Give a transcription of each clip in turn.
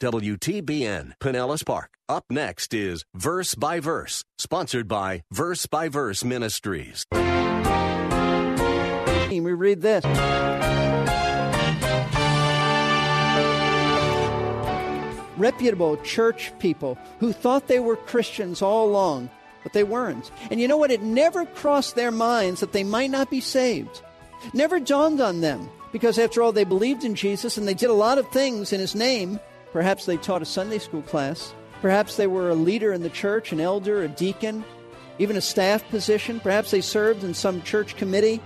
WTBN, Pinellas Park. Up next is Verse by Verse, sponsored by Verse by Verse Ministries. We read this. Reputable church people who thought they were Christians all along, but they weren't. And you know what? It never crossed their minds that they might not be saved. Never dawned on them because, after all, they believed in Jesus and they did a lot of things in his name. Perhaps they taught a Sunday school class. Perhaps they were a leader in the church, an elder, a deacon, even a staff position. Perhaps they served in some church committee.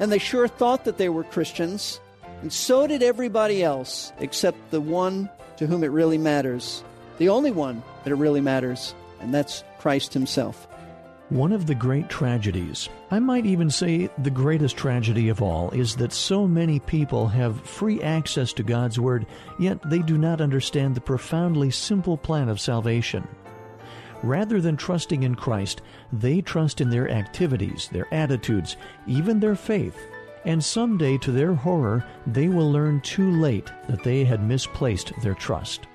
And they sure thought that they were Christians. And so did everybody else, except the one to whom it really matters. The only one that it really matters, and that's Christ Himself. One of the great tragedies, I might even say the greatest tragedy of all, is that so many people have free access to God's Word, yet they do not understand the profoundly simple plan of salvation. Rather than trusting in Christ, they trust in their activities, their attitudes, even their faith. And someday, to their horror, they will learn too late that they had misplaced their trust.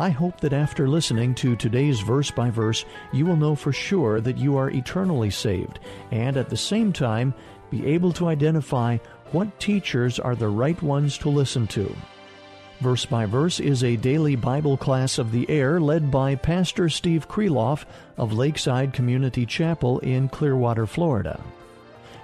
I hope that after listening to today's verse by verse, you will know for sure that you are eternally saved, and at the same time, be able to identify what teachers are the right ones to listen to. Verse by Verse is a daily Bible class of the air led by Pastor Steve Kreloff of Lakeside Community Chapel in Clearwater, Florida.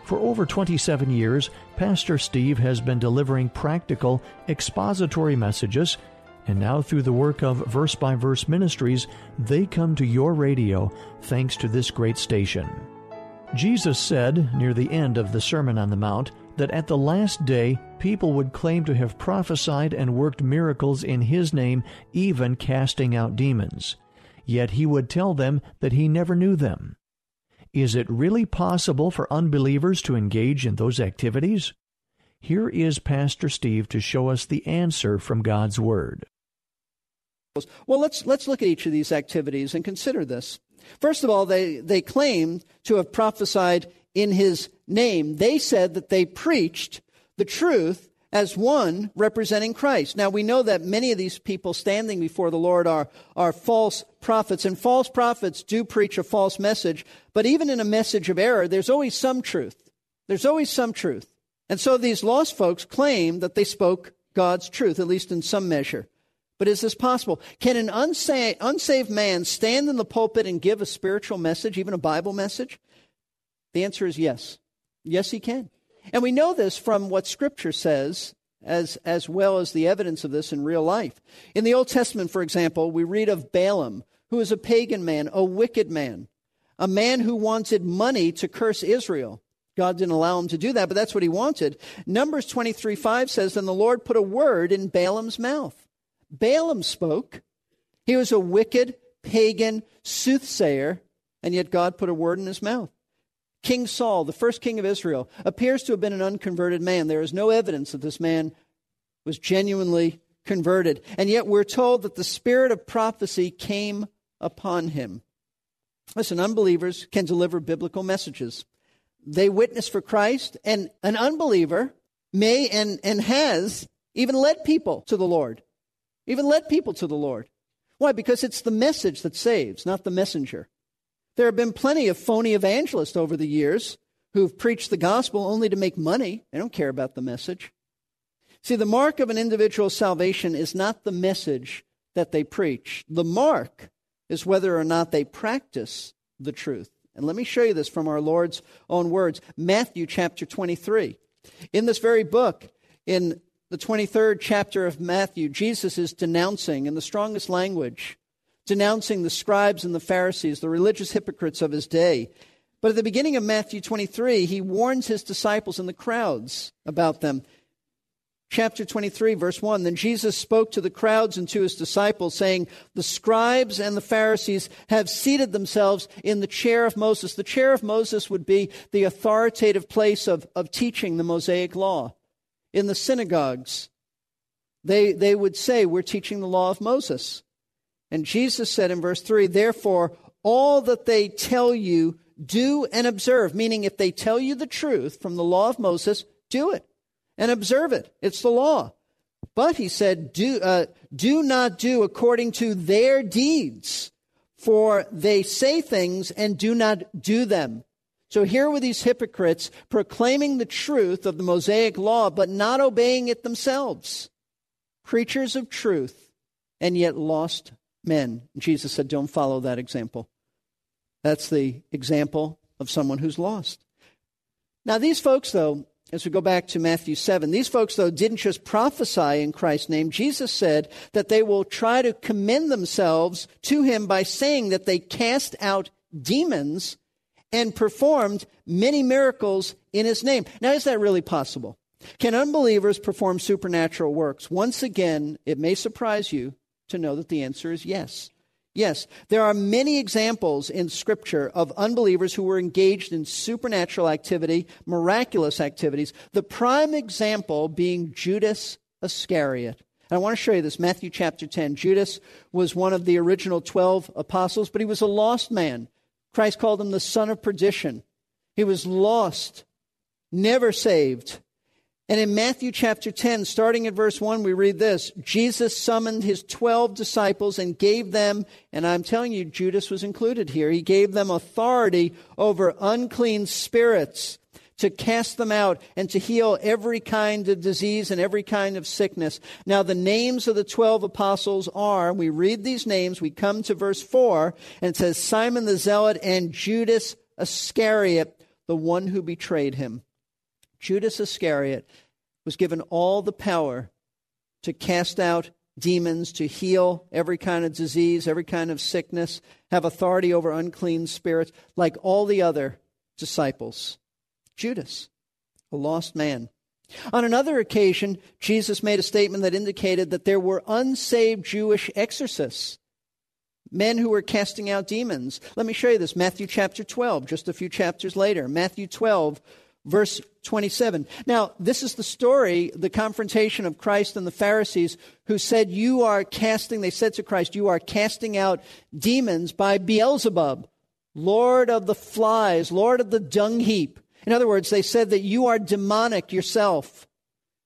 For over 27 years, Pastor Steve has been delivering practical, expository messages, and now through the work of Verse by Verse Ministries, they come to your radio thanks to this great station. Jesus said near the end of the Sermon on the Mount, that at the last day people would claim to have prophesied and worked miracles in his name, even casting out demons. Yet he would tell them that he never knew them. Is it really possible for unbelievers to engage in those activities? Here is Pastor Steve to show us the answer from God's Word. Well, let's, let's look at each of these activities and consider this. First of all, they, they claim to have prophesied in his name. They said that they preached the truth as one representing Christ. Now we know that many of these people standing before the Lord are, are false prophets, and false prophets do preach a false message, but even in a message of error, there's always some truth. There's always some truth. And so these lost folks claim that they spoke God's truth, at least in some measure. But is this possible? Can an unsaved, man stand in the pulpit and give a spiritual message, even a Bible message? The answer is yes. Yes, he can. And we know this from what Scripture says, as, as well as the evidence of this in real life. In the Old Testament, for example, we read of Balaam, who was a pagan man, a wicked man, a man who wanted money to curse Israel. God didn't allow him to do that, but that's what he wanted. Numbers 23 5 says, Then the Lord put a word in Balaam's mouth. Balaam spoke. He was a wicked, pagan soothsayer, and yet God put a word in his mouth. King Saul, the first king of Israel, appears to have been an unconverted man. There is no evidence that this man was genuinely converted. And yet we're told that the spirit of prophecy came upon him. Listen, unbelievers can deliver biblical messages. They witness for Christ, and an unbeliever may and, and has even led people to the Lord, even led people to the Lord. Why? Because it's the message that saves, not the messenger. There have been plenty of phony evangelists over the years who've preached the gospel only to make money. They don't care about the message. See, the mark of an individual's salvation is not the message that they preach. The mark is whether or not they practice the truth. And let me show you this from our Lord's own words. Matthew chapter 23. In this very book, in the 23rd chapter of Matthew, Jesus is denouncing in the strongest language denouncing the scribes and the Pharisees, the religious hypocrites of his day. But at the beginning of Matthew 23, he warns his disciples and the crowds about them. Chapter 23, verse 1 Then Jesus spoke to the crowds and to his disciples, saying, The scribes and the Pharisees have seated themselves in the chair of Moses. The chair of Moses would be the authoritative place of, of teaching the Mosaic law. In the synagogues, they, they would say, We're teaching the law of Moses. And Jesus said in verse 3, Therefore, all that they tell you, do and observe. Meaning, if they tell you the truth from the law of Moses, do it and observe it. It's the law. But he said, do, uh, do not do according to their deeds, for they say things and do not do them. So here were these hypocrites proclaiming the truth of the Mosaic law, but not obeying it themselves. Preachers of truth, and yet lost men. Jesus said, Don't follow that example. That's the example of someone who's lost. Now, these folks, though, as we go back to Matthew 7, these folks, though, didn't just prophesy in Christ's name. Jesus said that they will try to commend themselves to him by saying that they cast out demons and performed many miracles in his name. Now, is that really possible? Can unbelievers perform supernatural works? Once again, it may surprise you to know that the answer is yes. Yes, there are many examples in Scripture of unbelievers who were engaged in supernatural activity, miraculous activities. The prime example being Judas Iscariot. And I want to show you this Matthew chapter 10. Judas was one of the original 12 apostles, but he was a lost man. Christ called him the son of perdition. He was lost, never saved. And in Matthew chapter 10, starting at verse 1, we read this Jesus summoned his 12 disciples and gave them, and I'm telling you, Judas was included here, he gave them authority over unclean spirits to cast them out and to heal every kind of disease and every kind of sickness. Now, the names of the 12 apostles are, we read these names, we come to verse 4, and it says Simon the Zealot and Judas Iscariot, the one who betrayed him. Judas Iscariot was given all the power to cast out demons, to heal every kind of disease, every kind of sickness, have authority over unclean spirits, like all the other disciples. Judas, a lost man. On another occasion, Jesus made a statement that indicated that there were unsaved Jewish exorcists, men who were casting out demons. Let me show you this Matthew chapter 12, just a few chapters later. Matthew 12, verse 27. Now, this is the story, the confrontation of Christ and the Pharisees who said, You are casting, they said to Christ, You are casting out demons by Beelzebub, Lord of the flies, Lord of the dung heap. In other words, they said that you are demonic yourself.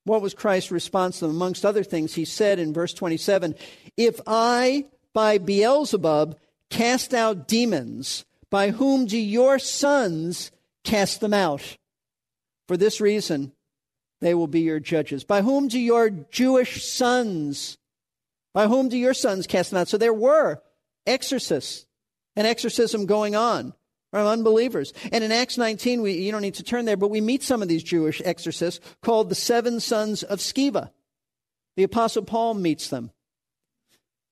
What was Christ's response to them? Amongst other things, he said in verse 27 If I, by Beelzebub, cast out demons, by whom do your sons cast them out? For this reason, they will be your judges. By whom do your Jewish sons, by whom do your sons cast them out? So there were exorcists, an exorcism going on from unbelievers. And in Acts 19, we, you don't need to turn there, but we meet some of these Jewish exorcists called the seven sons of Sceva. The Apostle Paul meets them.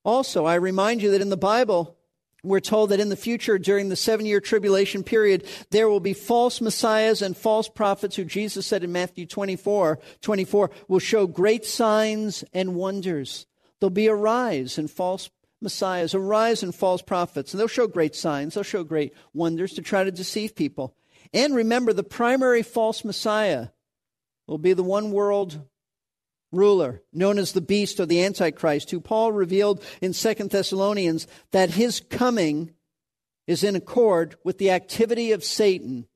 Also, I remind you that in the Bible, we're told that in the future, during the seven year tribulation period, there will be false messiahs and false prophets who Jesus said in Matthew 24, 24 will show great signs and wonders. There'll be a rise in false messiahs, arise and false prophets, and they'll show great signs, they'll show great wonders to try to deceive people. And remember, the primary false messiah will be the one world ruler known as the beast or the antichrist who paul revealed in Second thessalonians that his coming is in accord with the activity of satan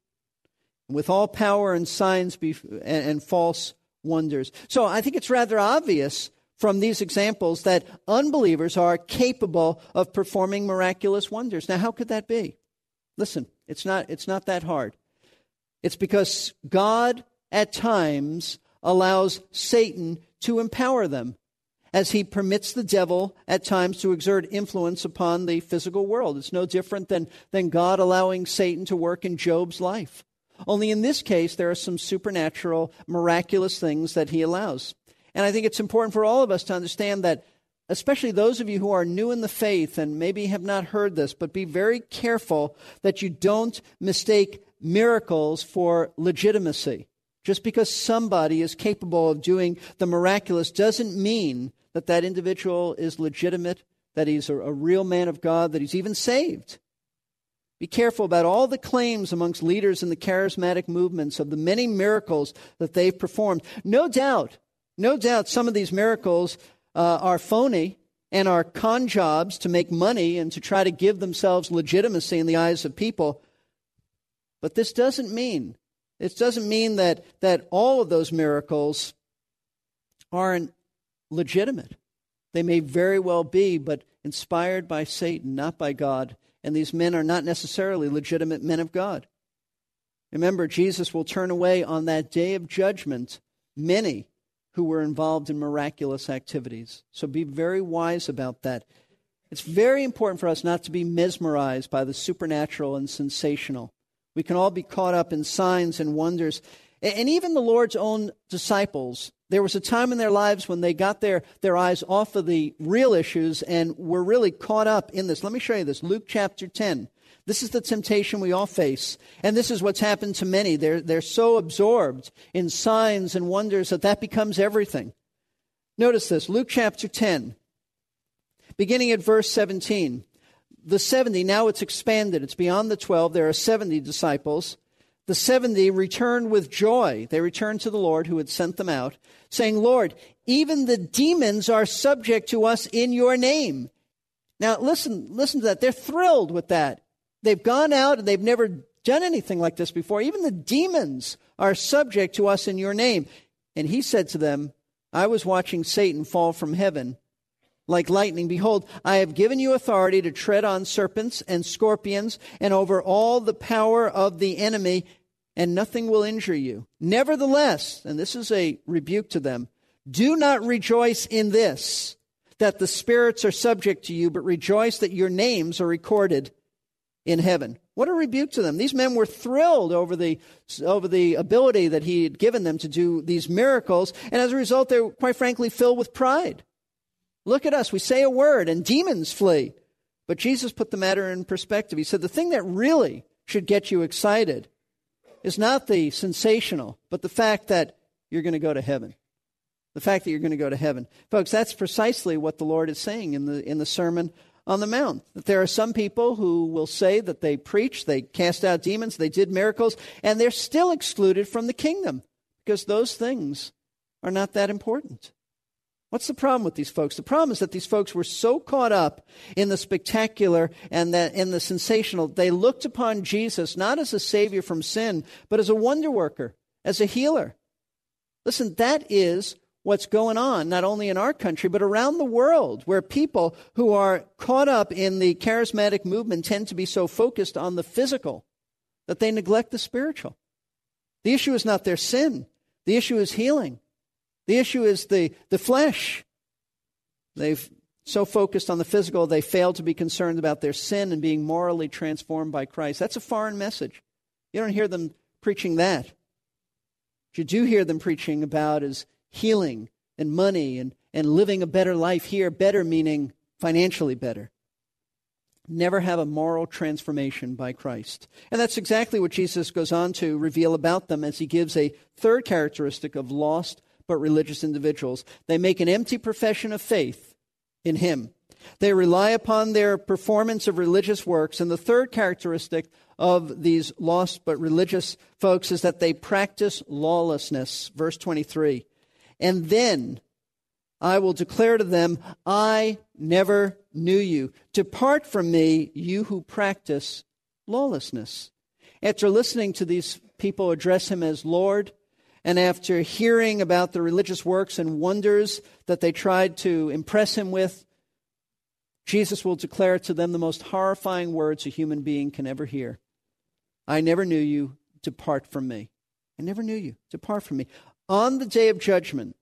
with all power and signs and false wonders. So i think it's rather obvious from these examples that unbelievers are capable of performing miraculous wonders now how could that be listen it's not it's not that hard it's because god at times allows Satan to empower them as he permits the devil at times to exert influence upon the physical world. It's no different than, than God allowing Satan to work in Job's life. Only in this case, there are some supernatural, miraculous things that he allows. And I think it's important for all of us to understand that, especially those of you who are new in the faith and maybe have not heard this, but be very careful that you don't mistake miracles for legitimacy. Just because somebody is capable of doing the miraculous doesn't mean that that individual is legitimate, that he's a, real man of God, that he's even saved. Be careful about all the claims amongst leaders in the charismatic movements of the many miracles that they've performed. No doubt, no doubt some of these miracles uh, are phony and are con jobs to make money and to try to give themselves legitimacy in the eyes of people. But this doesn't mean, it doesn't mean that, that all of those miracles aren't legitimate. They may very well be, but inspired by Satan, not by God. And these men are not necessarily legitimate men of God. Remember, Jesus will turn away on that day of judgment many who were involved in miraculous activities. So be very wise about that. It's very important for us not to be mesmerized by the supernatural and sensational. We can all be caught up in signs and wonders. And even the Lord's own disciples, there was a time in their lives when they got their, their eyes off of the real issues and were really caught up in this. Let me show you this. Luke chapter 10. This is the temptation we all face. And this is what's happened to many. They're, they're so absorbed in signs and wonders that that becomes everything. Notice this Luke chapter 10, beginning at verse 17. The 70, now it's expanded. It's beyond the 12. There are 70 disciples. The 70 returned with joy. They returned to the Lord who had sent them out, saying, Lord, even the demons are subject to us in your name. Now listen, listen to that. They're thrilled with that. They've gone out and they've never done anything like this before. Even the demons are subject to us in your name. And he said to them, I was watching Satan fall from heaven like lightning. Behold, I have given you authority to tread on serpents and scorpions and over all the power of the enemy, and nothing will injure you. Nevertheless, and this is a rebuke to them, do not rejoice in this, that the spirits are subject to you, but rejoice that your names are recorded in heaven. What a rebuke to them. These men were thrilled over the, over the ability that he had given them to do these miracles, and as a result, they're quite frankly filled with pride. Look at us. We say a word, and demons flee. But Jesus put the matter in perspective. He said, The thing that really should get you excited is not the sensational, but the fact that you're going to go to heaven. The fact that you're going to go to heaven. Folks, that's precisely what the Lord is saying in the, in the Sermon on the Mount. That there are some people who will say that they preached, they cast out demons, they did miracles, and they're still excluded from the kingdom because those things are not that important. What's the problem with these folks? The problem is that these folks were so caught up in the spectacular and that in the sensational, they looked upon Jesus not as a savior from sin, but as a wonder worker, as a healer. Listen, that is what's going on, not only in our country, but around the world, where people who are caught up in the charismatic movement tend to be so focused on the physical that they neglect the spiritual. The issue is not their sin, the issue is healing. The issue is the, the flesh. They've so focused on the physical, they fail to be concerned about their sin and being morally transformed by Christ. That's a foreign message. You don't hear them preaching that. What you do hear them preaching about is healing and money and, and living a better life here, better meaning financially better. Never have a moral transformation by Christ. And that's exactly what Jesus goes on to reveal about them as he gives a third characteristic of lost but religious individuals. They make an empty profession of faith in him. They rely upon their performance of religious works. And the third characteristic of these lost but religious folks is that they practice lawlessness. Verse 23. And then I will declare to them, I never knew you. Depart from me, you who practice lawlessness. After listening to these people address him as Lord, and after hearing about the religious works and wonders that they tried to impress him with, Jesus will declare to them the most horrifying words a human being can ever hear I never knew you. Depart from me. I never knew you. Depart from me. On the day of judgment,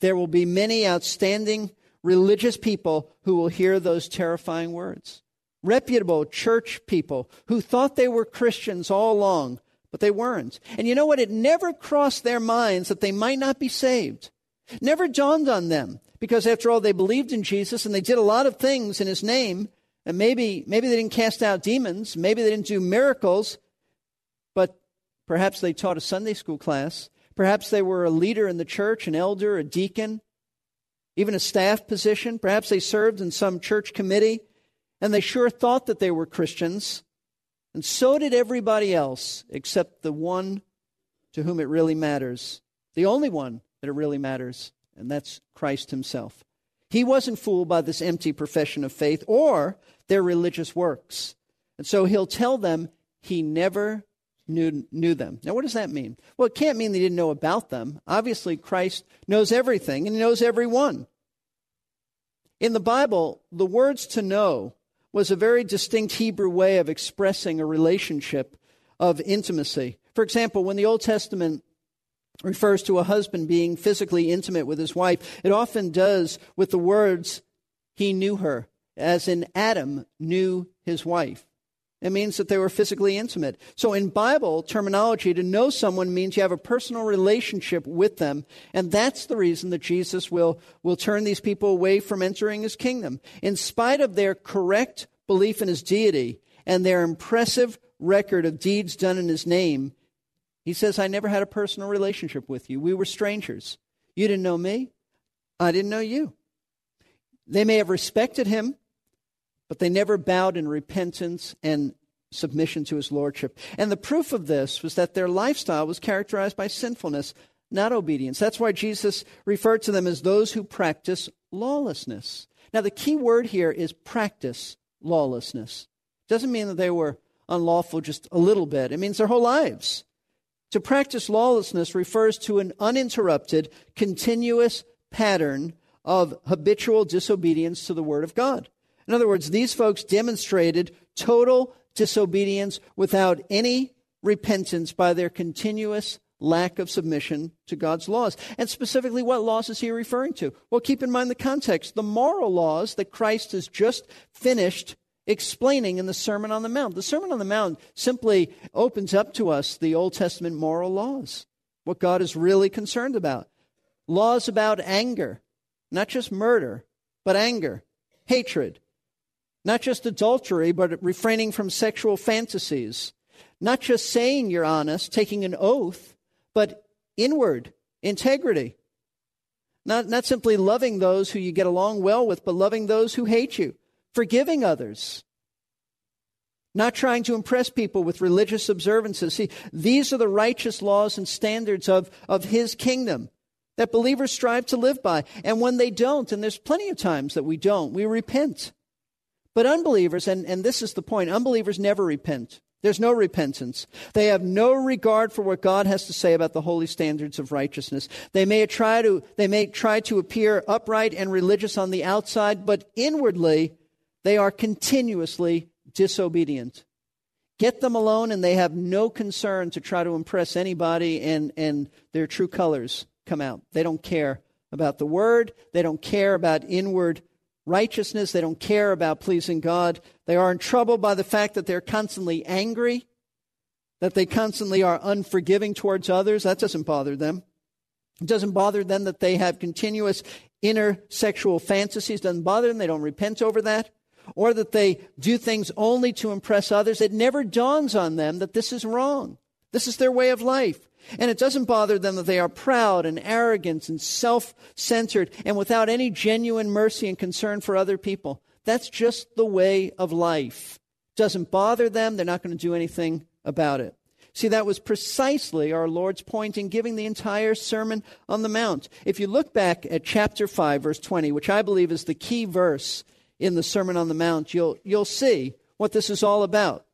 there will be many outstanding religious people who will hear those terrifying words. Reputable church people who thought they were Christians all along, but they weren't. And you know what? It never crossed their minds that they might not be saved. Never dawned on them because after all, they believed in Jesus and they did a lot of things in his name. And maybe, maybe they didn't cast out demons. Maybe they didn't do miracles. But Perhaps they taught a Sunday school class. Perhaps they were a leader in the church, an elder, a deacon, even a staff position. Perhaps they served in some church committee, and they sure thought that they were Christians. And so did everybody else, except the one to whom it really matters, the only one that it really matters, and that's Christ Himself. He wasn't fooled by this empty profession of faith or their religious works. And so He'll tell them He never knew, knew them. Now, what does that mean? Well, it can't mean they didn't know about them. Obviously, Christ knows everything and He knows everyone. In the Bible, the words to know was a very distinct Hebrew way of expressing a relationship of intimacy. For example, when the Old Testament refers to a husband being physically intimate with his wife, it often does with the words, he knew her, as in Adam knew his wife. It means that they were physically intimate. So, in Bible terminology, to know someone means you have a personal relationship with them. And that's the reason that Jesus will, will turn these people away from entering his kingdom. In spite of their correct belief in his deity and their impressive record of deeds done in his name, he says, I never had a personal relationship with you. We were strangers. You didn't know me. I didn't know you. They may have respected him, but they never bowed in repentance and submission to his lordship. And the proof of this was that their lifestyle was characterized by sinfulness, not obedience. That's why Jesus referred to them as those who practice lawlessness. Now, the key word here is practice lawlessness. Doesn't mean that they were unlawful just a little bit, it means their whole lives. To practice lawlessness refers to an uninterrupted, continuous pattern of habitual disobedience to the Word of God. In other words, these folks demonstrated total disobedience without any repentance by their continuous lack of submission to God's laws. And specifically, what laws is he referring to? Well, keep in mind the context. The moral laws that Christ has just finished explaining in the Sermon on the Mount. The Sermon on the Mount simply opens up to us the Old Testament moral laws, what God is really concerned about. Laws about anger, not just murder, but anger, hatred, not just adultery, but refraining from sexual fantasies. Not just saying you're honest, taking an oath, but inward integrity. Not, not simply loving those who you get along well with, but loving those who hate you. Forgiving others. Not trying to impress people with religious observances. See, these are the righteous laws and standards of, of His kingdom that believers strive to live by. And when they don't, and there's plenty of times that we don't, we repent. But unbelievers, and, and this is the point, unbelievers never repent. There's no repentance. They have no regard for what God has to say about the holy standards of righteousness. They may try to, they may try to appear upright and religious on the outside, but inwardly, they are continuously disobedient. Get them alone, and they have no concern to try to impress anybody, and, and their true colors come out. They don't care about the word, they don't care about inward righteousness. They don't care about pleasing God. They are in trouble by the fact that they're constantly angry, that they constantly are unforgiving towards others. That doesn't bother them. It doesn't bother them that they have continuous inner sexual fantasies. It doesn't bother them. They don't repent over that. Or that they do things only to impress others. It never dawns on them that this is wrong. This is their way of life. And it doesn't bother them that they are proud and arrogant and self centered and without any genuine mercy and concern for other people. That's just the way of life. Doesn't bother them. They're not going to do anything about it. See, that was precisely our Lord's point in giving the entire Sermon on the Mount. If you look back at chapter 5, verse 20, which I believe is the key verse in the Sermon on the Mount, you'll, you'll see what this is all about.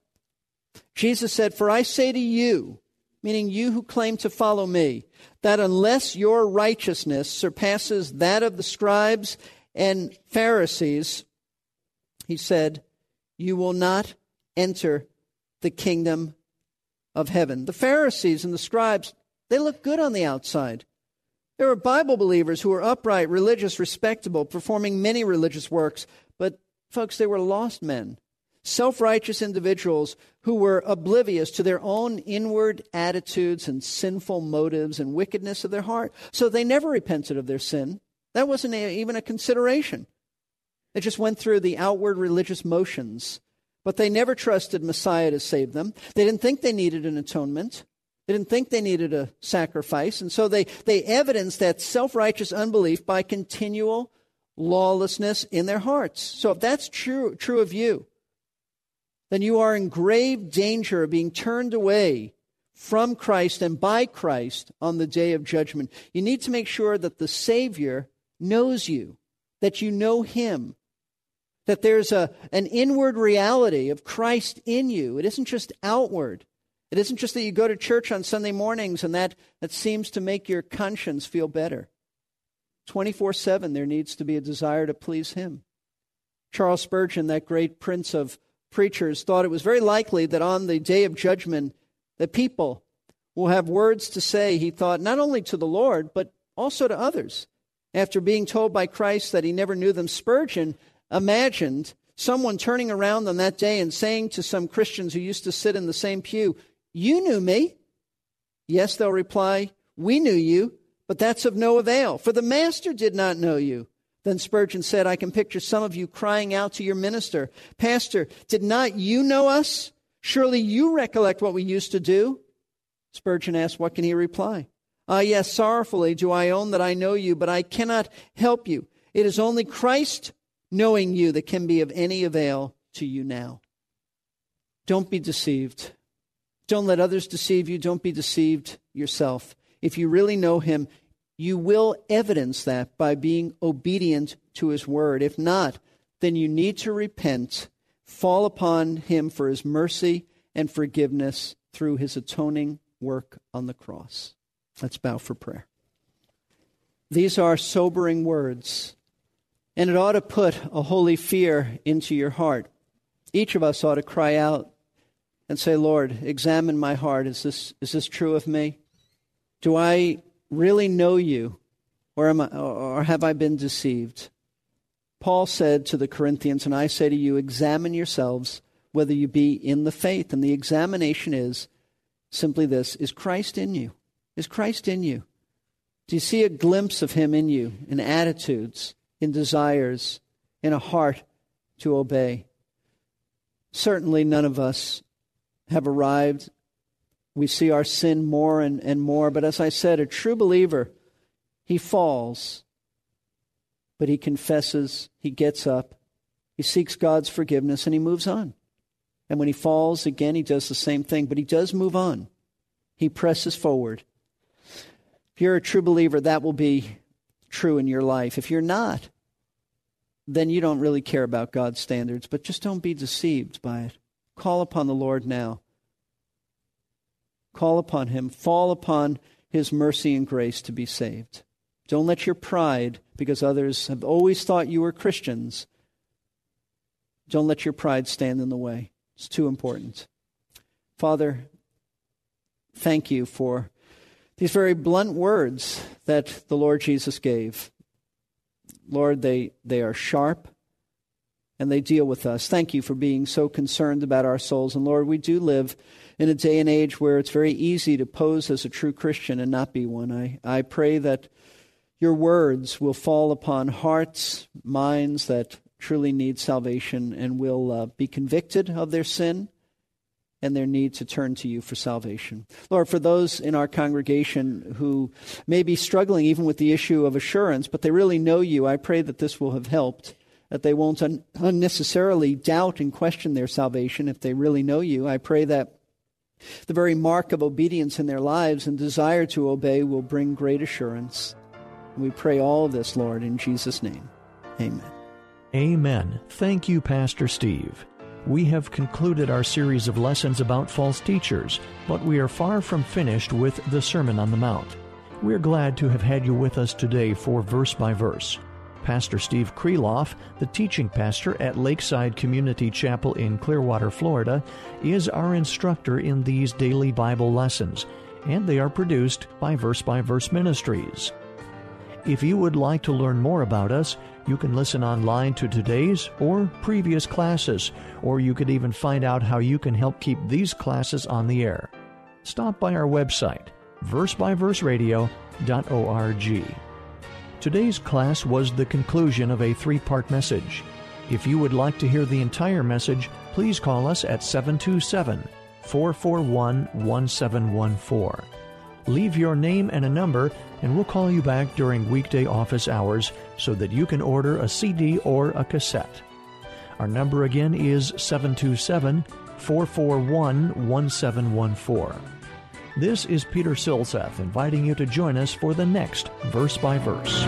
Jesus said, For I say to you, meaning you who claim to follow me, that unless your righteousness surpasses that of the scribes and Pharisees, he said, you will not enter the kingdom of heaven. The Pharisees and the scribes, they look good on the outside. There were Bible believers who were upright, religious, respectable, performing many religious works, but folks, they were lost men self righteous individuals who were oblivious to their own inward attitudes and sinful motives and wickedness of their heart. So they never repented of their sin. That wasn't even a consideration. They just went through the outward religious motions, but they never trusted Messiah to save them. They didn't think they needed an atonement. They didn't think they needed a sacrifice. And so they, they evidenced that self righteous unbelief by continual lawlessness in their hearts. So if that's true, true of you, then you are in grave danger of being turned away from Christ and by Christ on the day of judgment. You need to make sure that the Savior knows you, that you know Him, that there's a, an inward reality of Christ in you. It isn't just outward. It isn't just that you go to church on Sunday mornings and that, that seems to make your conscience feel better. 24 7, there needs to be a desire to please Him. Charles Spurgeon, that great prince of preachers, thought it was very likely that on the day of judgment, the people will have words to say, he thought, not only to the Lord, but also to others. After being told by Christ that he never knew them, Spurgeon imagined someone turning around on that day and saying to some Christians who used to sit in the same pew, you knew me. Yes, they'll reply, We knew you, but that's of no avail, for the Master did not know you. Then Spurgeon said, I can picture some of you crying out to your minister, Pastor, did not you know us? Surely you recollect what we used to do. Spurgeon asked, What can he reply? Ah, yes, sorrowfully do I own that I know you, but I cannot help you. It is only Christ knowing you that can be of any avail to you now. Don't be deceived. Don't let others deceive you. Don't be deceived yourself. If you really know Him, you will evidence that by being obedient to His word. If not, then you need to repent, fall upon Him for His mercy and forgiveness through His atoning work on the cross. Let's bow for prayer. These are sobering words, and it ought to put a holy fear into your heart. Each of us ought to cry out and say, Lord, examine my heart. Is this, is this true of me? Do I really know you, or, am I, or have I been deceived? Paul said to the Corinthians, and I say to you, examine yourselves whether you be in the faith. And the examination is simply this Is Christ in you? Is Christ in you? Do you see a glimpse of him in you, in attitudes, in desires, in a heart to obey? Certainly, none of us have arrived. We see our sin more and, and more. But as I said, a true believer, he falls, but he confesses, he gets up, he seeks God's forgiveness, and he moves on. And when he falls again, he does the same thing, but he does move on. He presses forward. If you're a true believer, that will be true in your life. If you're not, then you don't really care about God's standards, but just don't be deceived by it. Call upon the Lord now. Call upon Him. Fall upon His mercy and grace to be saved. Don't let your pride, because others have always thought you were Christians, don't let your pride stand in the way. It's too important. Father, thank you for these very blunt words that the Lord Jesus gave. Lord, they, they are sharp and they deal with us. Thank you for being so concerned about our souls. And Lord, we do live in a day and age where it's very easy to pose as a true Christian and not be one. I, I pray that your words will fall upon hearts, minds that truly need salvation and will uh, be convicted of their sin and their need to turn to you for salvation. Lord, for those in our congregation who may be struggling even with the issue of assurance, but they really know you, I pray that this will have helped that they won't un- unnecessarily doubt and question their salvation if they really know you. I pray that the very mark of obedience in their lives and desire to obey will bring great assurance. We pray all this, Lord, in Jesus' name. Amen. Amen. Thank you, Pastor Steve. We have concluded our series of lessons about false teachers, but we are far from finished with the Sermon on the Mount. We're glad to have had you with us today for verse by verse. Pastor Steve Kreloff, the teaching pastor at Lakeside Community Chapel in Clearwater, Florida, is our instructor in these daily Bible lessons, and they are produced by Verse by Verse Ministries. If you would like to learn more about us, you can listen online to today's or previous classes, or you could even find out how you can help keep these classes on the air. Stop by our website, versebyverseradio.org. Today's class was the conclusion of a three part message. If you would like to hear the entire message, please call us at 727 441 1714. Leave your name and a number, and we'll call you back during weekday office hours so that you can order a CD or a cassette. Our number again is 727 441 1714. This is Peter Silseth inviting you to join us for the next Verse by Verse.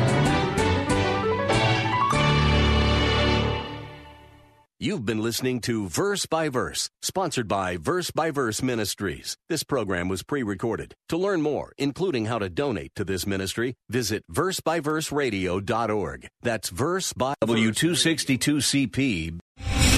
You've been listening to Verse by Verse, sponsored by Verse by Verse Ministries. This program was pre recorded. To learn more, including how to donate to this ministry, visit versebyverseradio.org. That's verse by W262CP.